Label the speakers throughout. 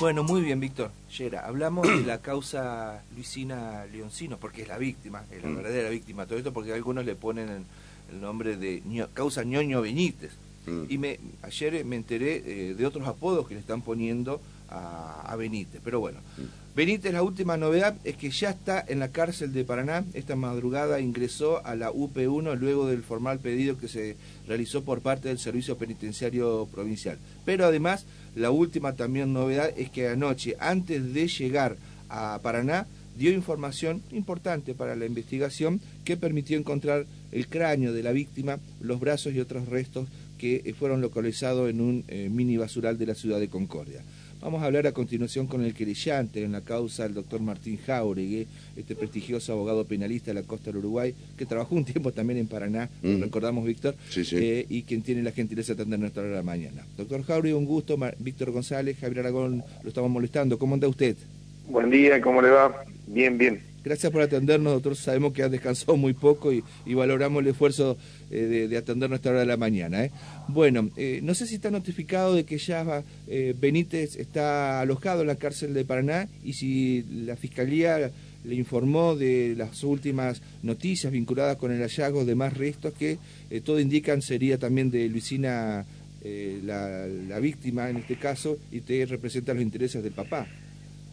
Speaker 1: Bueno, muy bien, Víctor. Yera, hablamos de la causa Luisina Leoncino, porque es la víctima, es la
Speaker 2: Mm.
Speaker 1: verdadera víctima. Todo esto porque algunos le ponen el, el nombre de causa ñoño Benítez.
Speaker 2: Mm.
Speaker 1: Y me, ayer me enteré eh, de otros apodos que le están poniendo a, a Benítez. Pero bueno, Benítez, la última novedad es que ya está en la cárcel de Paraná. Esta madrugada ingresó a la UP1 luego del formal pedido que se realizó por parte del Servicio Penitenciario Provincial. Pero además, la última también novedad es que anoche, antes de llegar a Paraná, dio información importante para la investigación que permitió encontrar el cráneo de la víctima, los brazos y otros restos que fueron localizados en un eh, mini basural de la ciudad de Concordia. Vamos a hablar a continuación con el querellante en la causa, el doctor Martín Jauregui, este prestigioso abogado penalista de la costa del Uruguay, que trabajó un tiempo también en Paraná,
Speaker 2: Mm.
Speaker 1: recordamos, Víctor,
Speaker 2: Sí, sí.
Speaker 1: eh, y quien tiene la gentileza de atender nuestra hora de la mañana. Doctor Jauregui, un gusto. Mar- Víctor González, Javier Aragón, lo estamos molestando. ¿Cómo anda usted?
Speaker 3: Buen día, ¿cómo le va? Bien, bien.
Speaker 1: Gracias por atendernos, doctor. Sabemos que ha descansado muy poco y, valoramos el esfuerzo eh, de, de atender nuestra hora de la mañana. ¿eh? Bueno, eh, no sé si está notificado de que ya Benítez está alojado en la cárcel de Paraná y si la Fiscalía le informó de las últimas noticias vinculadas con el hallazgo de más restos que todo indican sería también de Luisina la, la víctima en este caso y te representa los intereses del papá.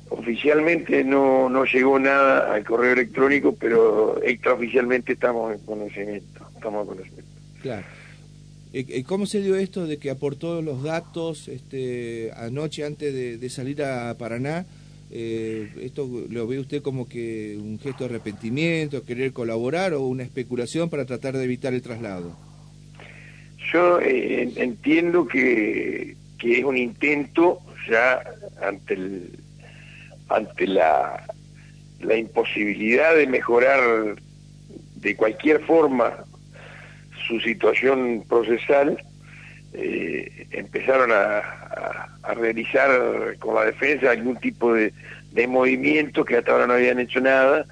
Speaker 3: Oficialmente no, no llegó nada al correo electrónico, pero extraoficialmente estamos en conocimiento. Estamos en conocimiento.
Speaker 1: Claro. Eh, eh, ¿Cómo se dio esto de que aportó los datos este, anoche antes de, de salir a Paraná? Eh, ¿Esto lo ve usted como que un gesto de arrepentimiento, querer colaborar o una especulación para tratar de evitar el traslado?
Speaker 3: Yo eh, entiendo que, que es un intento ya ante el, ante la, la imposibilidad de mejorar de cualquier forma su situación procesal, eh, empezaron a, realizar con la defensa algún tipo de, de movimiento que hasta ahora no habían hecho nada,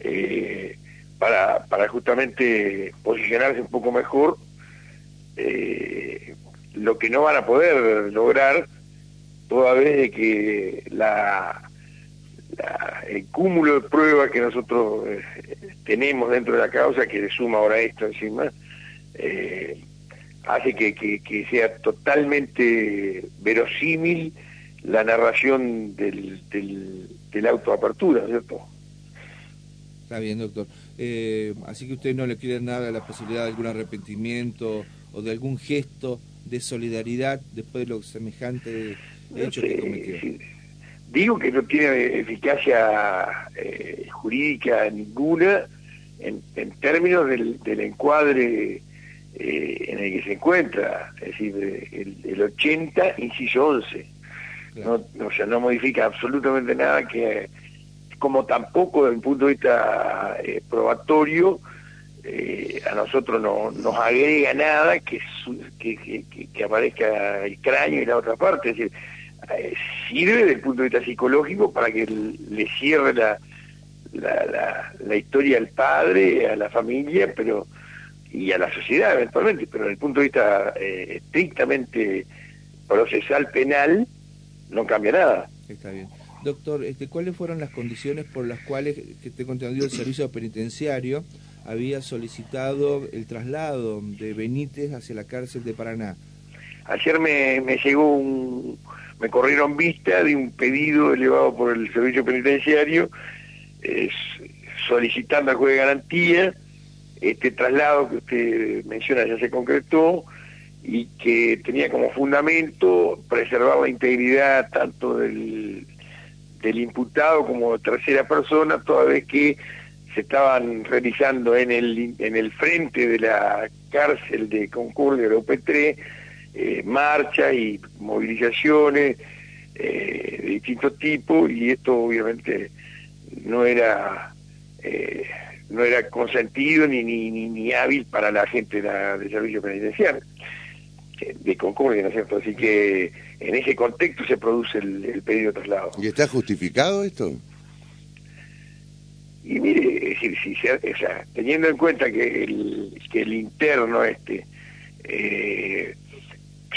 Speaker 3: eh, para, para justamente posicionarse un poco mejor, eh, lo que no van a poder lograr toda vez que la, la- el cúmulo de pruebas que nosotros eh, tenemos dentro de la causa, que le suma ahora esto encima, eh, hace que, que- que sea totalmente verosímil la narración del, del, del auto de apertura, ¿cierto?
Speaker 1: Está bien, doctor. Eh, así que usted no le quiere nada a la posibilidad de algún arrepentimiento o de algún gesto de solidaridad después de lo semejante hecho que
Speaker 3: Eh,
Speaker 1: cometió.
Speaker 3: sí. Digo que no tiene eficacia eh, jurídica ninguna en, en términos del, del encuadre eh, en el que se encuentra, es decir, el, el 80, inciso 11.
Speaker 1: Claro.
Speaker 3: No, o sea, no modifica absolutamente nada que, como tampoco desde el punto de vista eh, probatorio, eh, a nosotros no nos agrega nada que, su- que, que- que- aparezca el cráneo y la otra parte. Es decir, eh, sirve desde el punto de vista psicológico para que le cierre la, la, la, la historia al padre, a la familia, pero y a la sociedad eventualmente, pero desde el punto de vista eh, estrictamente procesal penal, no cambia nada.
Speaker 1: Está bien. Doctor, este, ¿cuáles fueron las condiciones por las cuales, que tengo entendido, el servicio penitenciario había solicitado el traslado de Benítez hacia la cárcel de Paraná?
Speaker 3: Ayer me, me llegó un, me corrieron vista de un pedido elevado por el servicio penitenciario solicitando al juez de garantía este traslado que usted menciona ya se concretó y que tenía como fundamento preservar la integridad tanto del, del imputado como de tercera persona, toda vez que se estaban realizando en el, en el frente de la cárcel de Concordia de la UP3 eh, marchas y movilizaciones eh, de distintos tipos y esto obviamente no era eh, no era consentido ni, ni, ni, ni hábil para la gente de del servicio penitenciario eh, de Concordia, ¿no es cierto? Así que en ese contexto se produce el, el pedido de traslado.
Speaker 2: ¿Y está justificado esto?
Speaker 3: Y mire, es decir, si se- o sea, teniendo en cuenta que el, que el interno este eh,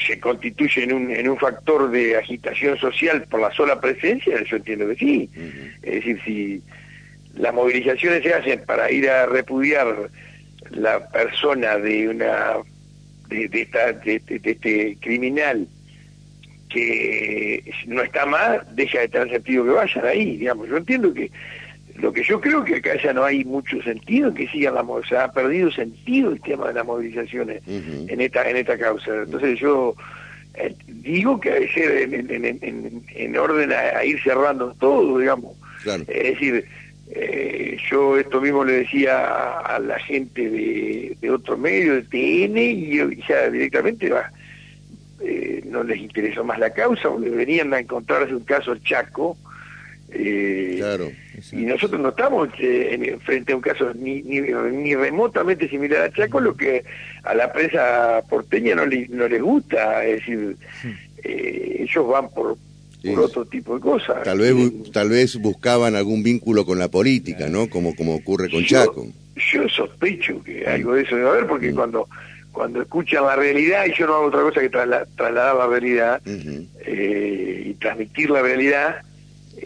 Speaker 3: se constituye en un, en un factor de agitación social por la sola presencia, yo entiendo que sí. Es decir, si las movilizaciones se hacen para ir a repudiar la persona de una de, de, esta, de, este criminal que no está más, deja de tener sentido que vayan ahí, digamos. Yo entiendo que lo que yo creo que acá ya no hay mucho sentido en que sigan la o sea, ha perdido sentido el tema de las movilizaciones en esta en esta causa. Entonces yo eh, digo que debe ser en, en, orden a, ir cerrando todo, digamos. Es decir, eh, yo esto mismo le decía a, la gente de, de otro medio, de TN, y ya directamente va, eh, no les interesó más la causa, o venían a encontrarse un caso Chaco, eh, y nosotros no estamos eh, frente a un caso ni, ni, remotamente similar a Chaco, lo que a la prensa porteña no, no les gusta, es decir, eh, ellos van por, otro tipo de cosas.
Speaker 2: Tal vez, tal vez buscaban algún vínculo con la política, ¿no? Como, como ocurre con Chaco.
Speaker 3: Yo sospecho que algo de eso debe haber, porque cuando cuando escuchan la realidad, y yo no hago otra cosa que trasladar la realidad y transmitir la realidad,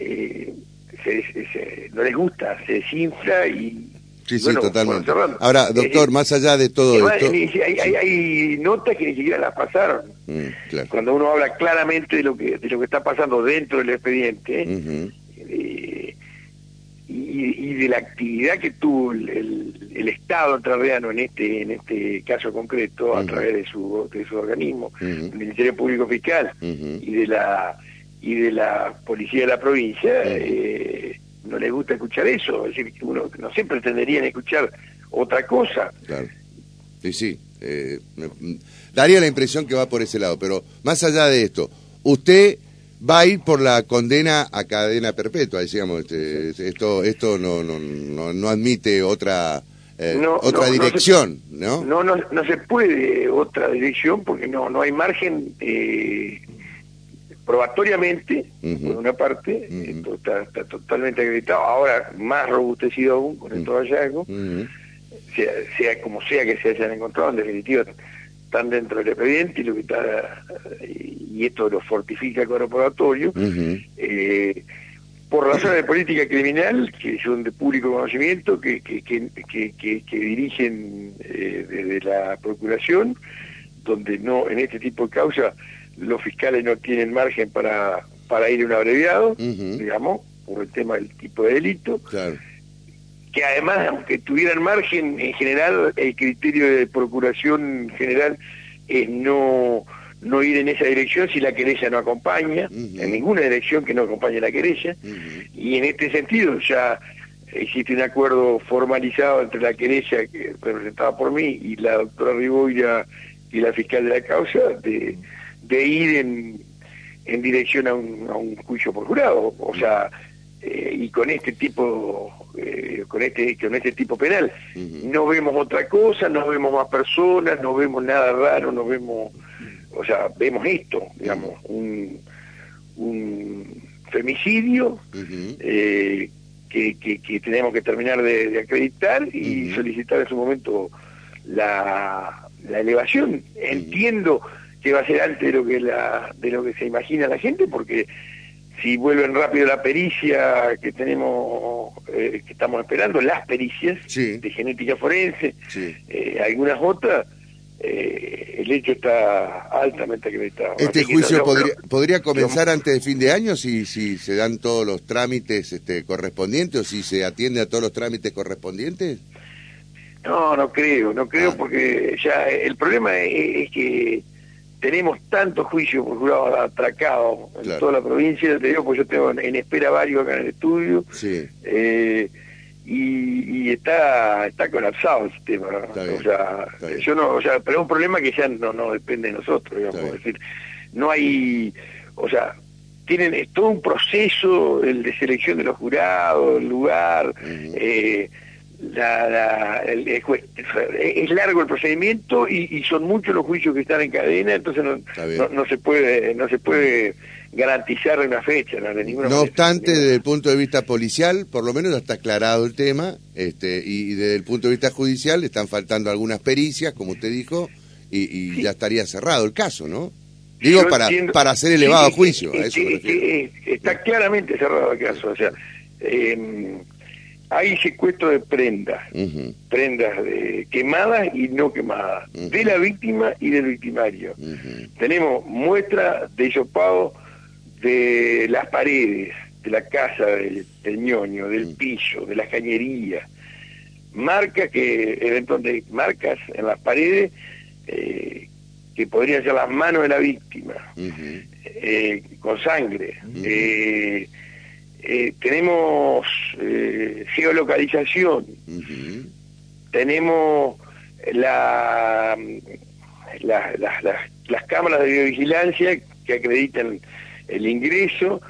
Speaker 3: eh, no les gusta, se desinfla y...
Speaker 2: Sí, sí, totalmente. Ahora, eh, doctor, más allá de todo esto...
Speaker 3: Hay, notas que ni siquiera las pasaron. Mm, Cuando uno habla claramente de lo que de lo que está pasando dentro del expediente eh, y, de la actividad que tuvo el, el, Estado entrerriano en este en este caso concreto a través de su de su organismo, el Ministerio Público Fiscal y de la y de la policía de la provincia eh, no les gusta escuchar eso, es decir, uno no siempre tenderían a escuchar otra cosa.
Speaker 2: Claro. Sí, sí. Eh, daría la impresión que va por ese lado, pero más allá de esto, usted va a ir por la condena a cadena perpetua, decíamos, este, esto esto no, no, no, no admite otra eh, otra dirección,
Speaker 3: no, ¿no? No, no, se puede otra dirección porque no no hay margen eh, probatoriamente, por una parte, esto está, totalmente acreditado, ahora más robustecido aún con estos hallazgos, sea, como sea que se hayan encontrado, en definitiva están dentro del expediente y lo que está y esto lo fortifica el probatorio, eh, por razones de política criminal, que son de público conocimiento, que, que, que, que, dirigen eh, desde la Procuración, donde no en este tipo de causas los fiscales no tienen margen para, para ir a un abreviado, digamos, por el tema del tipo de delito. Que además, aunque tuvieran margen, en general, el criterio de procuración general es no, no ir en esa dirección si la querella no acompaña, en ninguna dirección que no acompañe la querella. Y en este sentido ya existe un acuerdo formalizado entre la querella que representada por mí y la doctora Riboira y la fiscal de la causa de de ir en, en dirección a un, a un juicio por jurado, o sea, eh, y con este tipo eh, con este con este tipo penal. No vemos otra cosa no vemos más personas no vemos nada raro no vemos o sea vemos esto digamos un, un femicidio eh, que, que, tenemos que terminar de, acreditar y solicitar en su momento la, la elevación. Entiendo que va a ser antes de lo que la, de lo que se imagina la gente, porque si vuelven rápido la pericia que tenemos, eh, que estamos esperando, las pericias de genética forense, eh, algunas otras, eh, el hecho está altamente acreditado.
Speaker 2: ¿Este juicio podría, podría comenzar antes de fin de año si, si se dan todos los trámites este, correspondientes o si se atiende a todos los trámites correspondientes?
Speaker 3: No, no creo, no creo ah. porque ya el problema es que tenemos tantos juicios por jurado atracados en toda la provincia, te digo, pues yo tengo en espera varios acá en el estudio, eh, y, está está colapsado el sistema, o sea, yo no, o sea, pero es un problema que ya no, no depende de nosotros, digamos, decir, no hay, o sea, tienen todo un proceso, el de selección de los jurados, el lugar, eh, la, es largo el procedimiento y, son muchos los juicios que están en cadena, entonces no, no, se puede no se puede garantizar una fecha.
Speaker 2: No, no obstante, desde el punto de vista policial, por lo menos ya está aclarado el tema, este, y desde el punto de vista judicial están faltando algunas pericias, como usted dijo, y, ya estaría cerrado el caso, ¿no? Digo,
Speaker 3: Yo
Speaker 2: para,
Speaker 3: entiendo-
Speaker 2: para hacer elevado
Speaker 3: Sí,
Speaker 2: juicio, a eso
Speaker 3: está claramente cerrado el caso. O sea, eh, hay secuestro de prendas, prendas de quemadas y no quemadas, de la víctima y del victimario. Tenemos muestra de hisopado de las paredes, de la casa del, del ñoño, del piso, de las cañerías, marcas que eventualmente marcas en las paredes eh, que podrían ser las manos de la víctima, eh, con sangre. Eh, eh, tenemos eh, geolocalización, tenemos la, la- la- la- las cámaras de videovigilancia que acreditan el ingreso,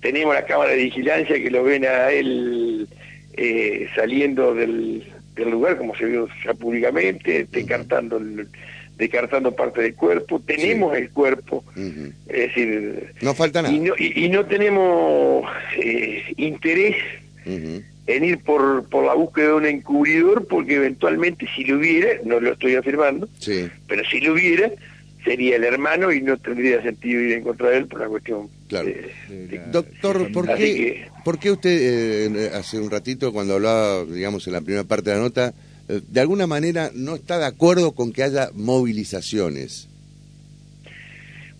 Speaker 3: tenemos las cámaras de vigilancia que lo ven a él eh, saliendo del, del lugar, como se vio ya públicamente, descartando, el- descartando parte del cuerpo, tenemos el cuerpo, es decir,
Speaker 2: No falta nada.
Speaker 3: y no, y- y no tenemos eh, interés en ir por, por la búsqueda de un encubridor, porque eventualmente si lo hubiera, no lo estoy afirmando,
Speaker 2: Sí,
Speaker 3: pero si lo hubiera, sería el hermano y no tendría sentido ir en contra de él por la cuestión.
Speaker 2: Claro.
Speaker 3: eh,
Speaker 1: De
Speaker 2: Doctor, ¿por qué,
Speaker 3: que-
Speaker 2: ¿por qué usted eh, hace un ratito cuando hablaba, digamos, en la primera parte de la nota, de alguna manera no está de acuerdo con que haya movilizaciones?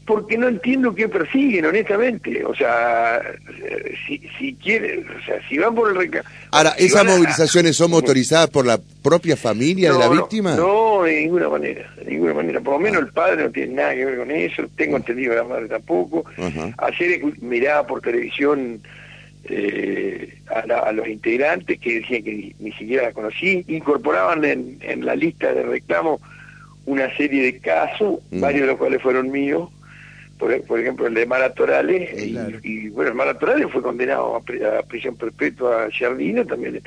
Speaker 3: porque no entiendo qué persiguen, honestamente. O sea, eh, si, si quieren, o sea, si van por el reca...
Speaker 2: Ahora,
Speaker 3: si
Speaker 2: ¿esas
Speaker 3: a-
Speaker 2: movilizaciones son motorizadas por la propia familia de la
Speaker 3: No,
Speaker 2: víctima?
Speaker 3: No, de ninguna manera, de ninguna manera. Por lo menos el padre no tiene nada que ver con eso, tengo entendido la madre tampoco.
Speaker 2: Ajá.
Speaker 3: Ayer escu- miraba por televisión eh, a, la- a los integrantes que decían que ni, ni siquiera la conocí, incorporaban en, en la lista de reclamo una serie de casos,
Speaker 2: Mm.
Speaker 3: varios de los cuales fueron míos, por, por ejemplo el de Mara Torales, y,
Speaker 1: Claro.
Speaker 3: y, bueno, el Mara Torales fue condenado a, a prisión perpetua a Giardino también.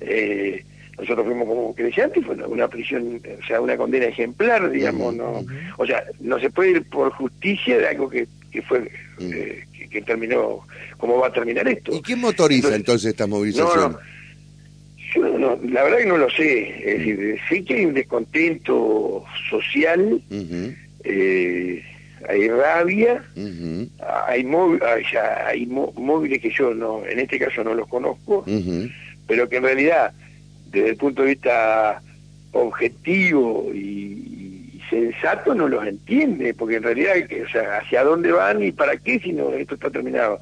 Speaker 3: eh, nosotros fuimos como creyentes, fue una, prisión, o sea, una condena ejemplar, digamos, no, o sea, no se puede ir por justicia de algo que, que fue,
Speaker 2: Mm.
Speaker 3: eh, que, que terminó, ¿cómo va a terminar esto?
Speaker 2: ¿Y quién motoriza
Speaker 3: Entonces-
Speaker 2: entonces estas
Speaker 3: No,
Speaker 2: movilizaciones?
Speaker 3: no, yo no, la verdad que no lo sé, es decir, sí que hay un descontento social, eh, hay rabia, hay, móvil, hay, hay mó- móviles que yo no, en este caso no los conozco, pero que en realidad, desde el punto de vista objetivo y sensato, no los entiende, porque en realidad, que, o sea, ¿hacia dónde van y para qué si no esto está terminado?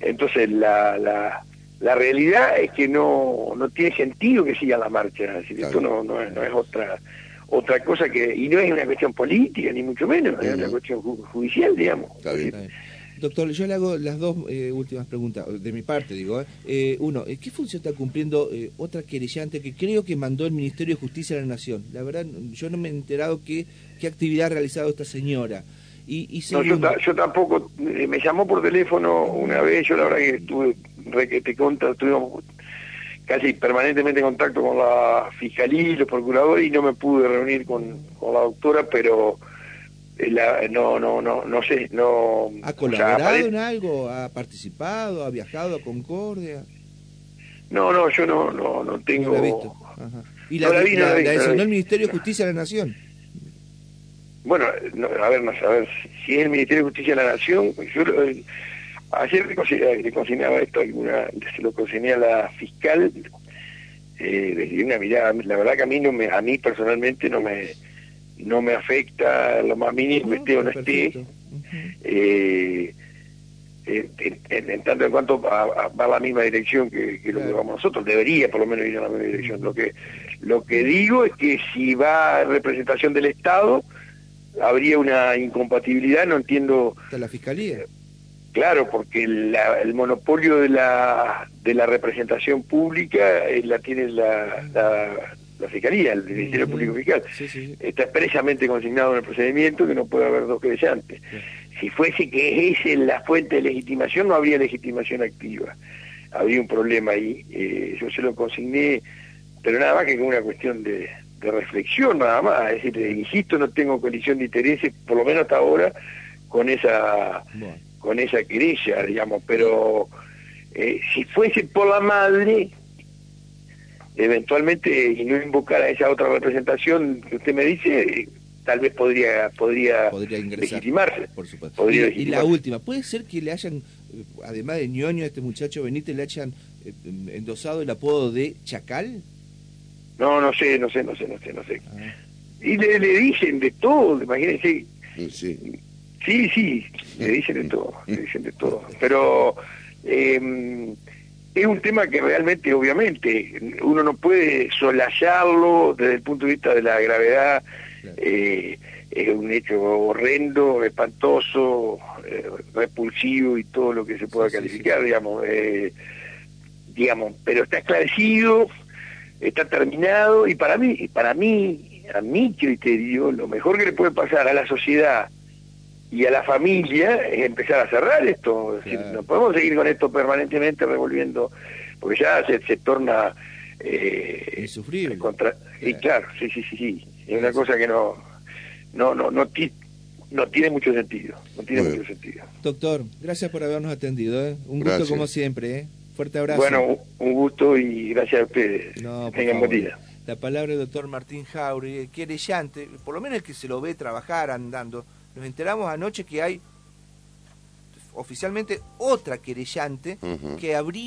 Speaker 3: Entonces, la, la, la realidad es que no, no tiene sentido que siga la marcha, es decir,
Speaker 2: Claro.
Speaker 3: esto no, no, es, no es otra otra cosa que, y no es una cuestión política, ni mucho menos, es una cuestión ju- judicial, digamos.
Speaker 2: Está bien.
Speaker 1: Está bien. Doctor, yo le hago las dos eh, últimas preguntas, de mi parte, digo. ¿eh? Eh, uno, ¿eh, ¿qué función está cumpliendo eh, otra querellante que creo que mandó el Ministerio de Justicia de la Nación? La verdad, yo no me he enterado qué, qué actividad ha realizado esta señora. Y, y
Speaker 3: No, yo, ta- yo tampoco, me llamó por teléfono una vez, yo la verdad que estuve, re que te conta, estuvimos casi permanentemente en contacto con la fiscalía y los procuradores y no me pude reunir con, con la doctora, pero la- no, no, no, no sé, no...
Speaker 1: ¿ha
Speaker 3: o sea,
Speaker 1: colaborado en algo? ¿Ha participado? ¿Ha viajado a Concordia?
Speaker 3: No, no, yo no, no, no tengo...
Speaker 1: No la he visto. Ajá. ¿Y la,
Speaker 3: No la vi, no la vi, no la
Speaker 1: designó
Speaker 3: vi.
Speaker 1: el Ministerio de Justicia de la Nación?
Speaker 3: Bueno, no, a ver, a ver, si es el Ministerio de Justicia de la Nación, yo eh, ayer le, consignaba, le consignaba esto alguna, se lo consigné a la fiscal, eh, desde una mirada, la verdad que a mí no me, a mí personalmente no me, no me afecta lo más mínimo, esté o no esté, eh, eh, en, en- en tanto en cuanto va, a- va a la misma dirección que, que lo que vamos nosotros, debería por lo menos ir a la misma dirección. Lo que, lo que digo es que si va en representación del Estado, habría una incompatibilidad, no entiendo,
Speaker 1: Está la Fiscalía.
Speaker 3: claro, porque la- el monopolio de la, de la representación pública eh, la tiene la, la, la Fiscalía, el Ministerio. Público Fiscal.
Speaker 1: Sí, sí, sí.
Speaker 3: Está expresamente consignado en el procedimiento que no puede haber dos querellantes. Si fuese que esa es la fuente de legitimación, no habría legitimación activa. Habría un problema ahí. Eh, yo se lo consigné, pero nada más que con una cuestión de, de reflexión, nada más. Es decir, insisto, no tengo colisión de intereses, por lo menos hasta ahora, con esa
Speaker 1: Bueno.
Speaker 3: con esa querella, digamos, pero eh, si fuese por la madre, eventualmente, y no invocar a esa otra representación que usted me dice, tal vez podría podría,
Speaker 1: podría ingresar,
Speaker 3: legitimarse.
Speaker 1: Por supuesto.
Speaker 3: Podría
Speaker 1: y, la última, ¿puede ser que le hayan, eh, además de ñoño a este muchacho Benítez, le hayan eh, endosado el apodo de Chacal?
Speaker 3: No, no sé, no sé, no sé, no sé, no sé.
Speaker 1: Ah,
Speaker 3: Y le, le dicen de todo, imagínense.
Speaker 2: Sí.
Speaker 3: Sí, sí, le dicen de todo, le dicen de todo. Pero eh, es un tema que realmente, obviamente, uno no puede solayarlo desde el punto de vista de la gravedad.
Speaker 1: Claro.
Speaker 3: Eh, es un hecho horrendo, espantoso, eh, repulsivo y todo lo que se pueda
Speaker 1: Sí,
Speaker 3: calificar,
Speaker 1: sí.
Speaker 3: digamos. eh, digamos, pero está esclarecido, está terminado y para mí, y para mí, a mi criterio, lo mejor que le puede pasar a la sociedad y a la familia es empezar a cerrar esto. Es decir,
Speaker 1: Claro.
Speaker 3: no podemos seguir con esto permanentemente revolviendo, porque ya se, se torna eh,
Speaker 1: Insufrible.
Speaker 3: contra- y
Speaker 1: Claro.
Speaker 3: claro, sí, sí, sí, sí. Es una cosa que no, no, no, no, ti- no tiene mucho sentido, no tiene
Speaker 2: Muy
Speaker 3: mucho sentido.
Speaker 1: Doctor, gracias por habernos atendido. ¿eh? Un
Speaker 2: Gracias.
Speaker 1: gusto como siempre. ¿eh? Fuerte abrazo.
Speaker 3: Bueno, un- gusto y gracias a ustedes.
Speaker 1: No,
Speaker 3: Tengan buen día.
Speaker 1: La palabra del doctor Martín Jauregui, querellante, por lo menos el que se lo ve trabajar andando. Nos enteramos anoche que hay oficialmente otra querellante que habría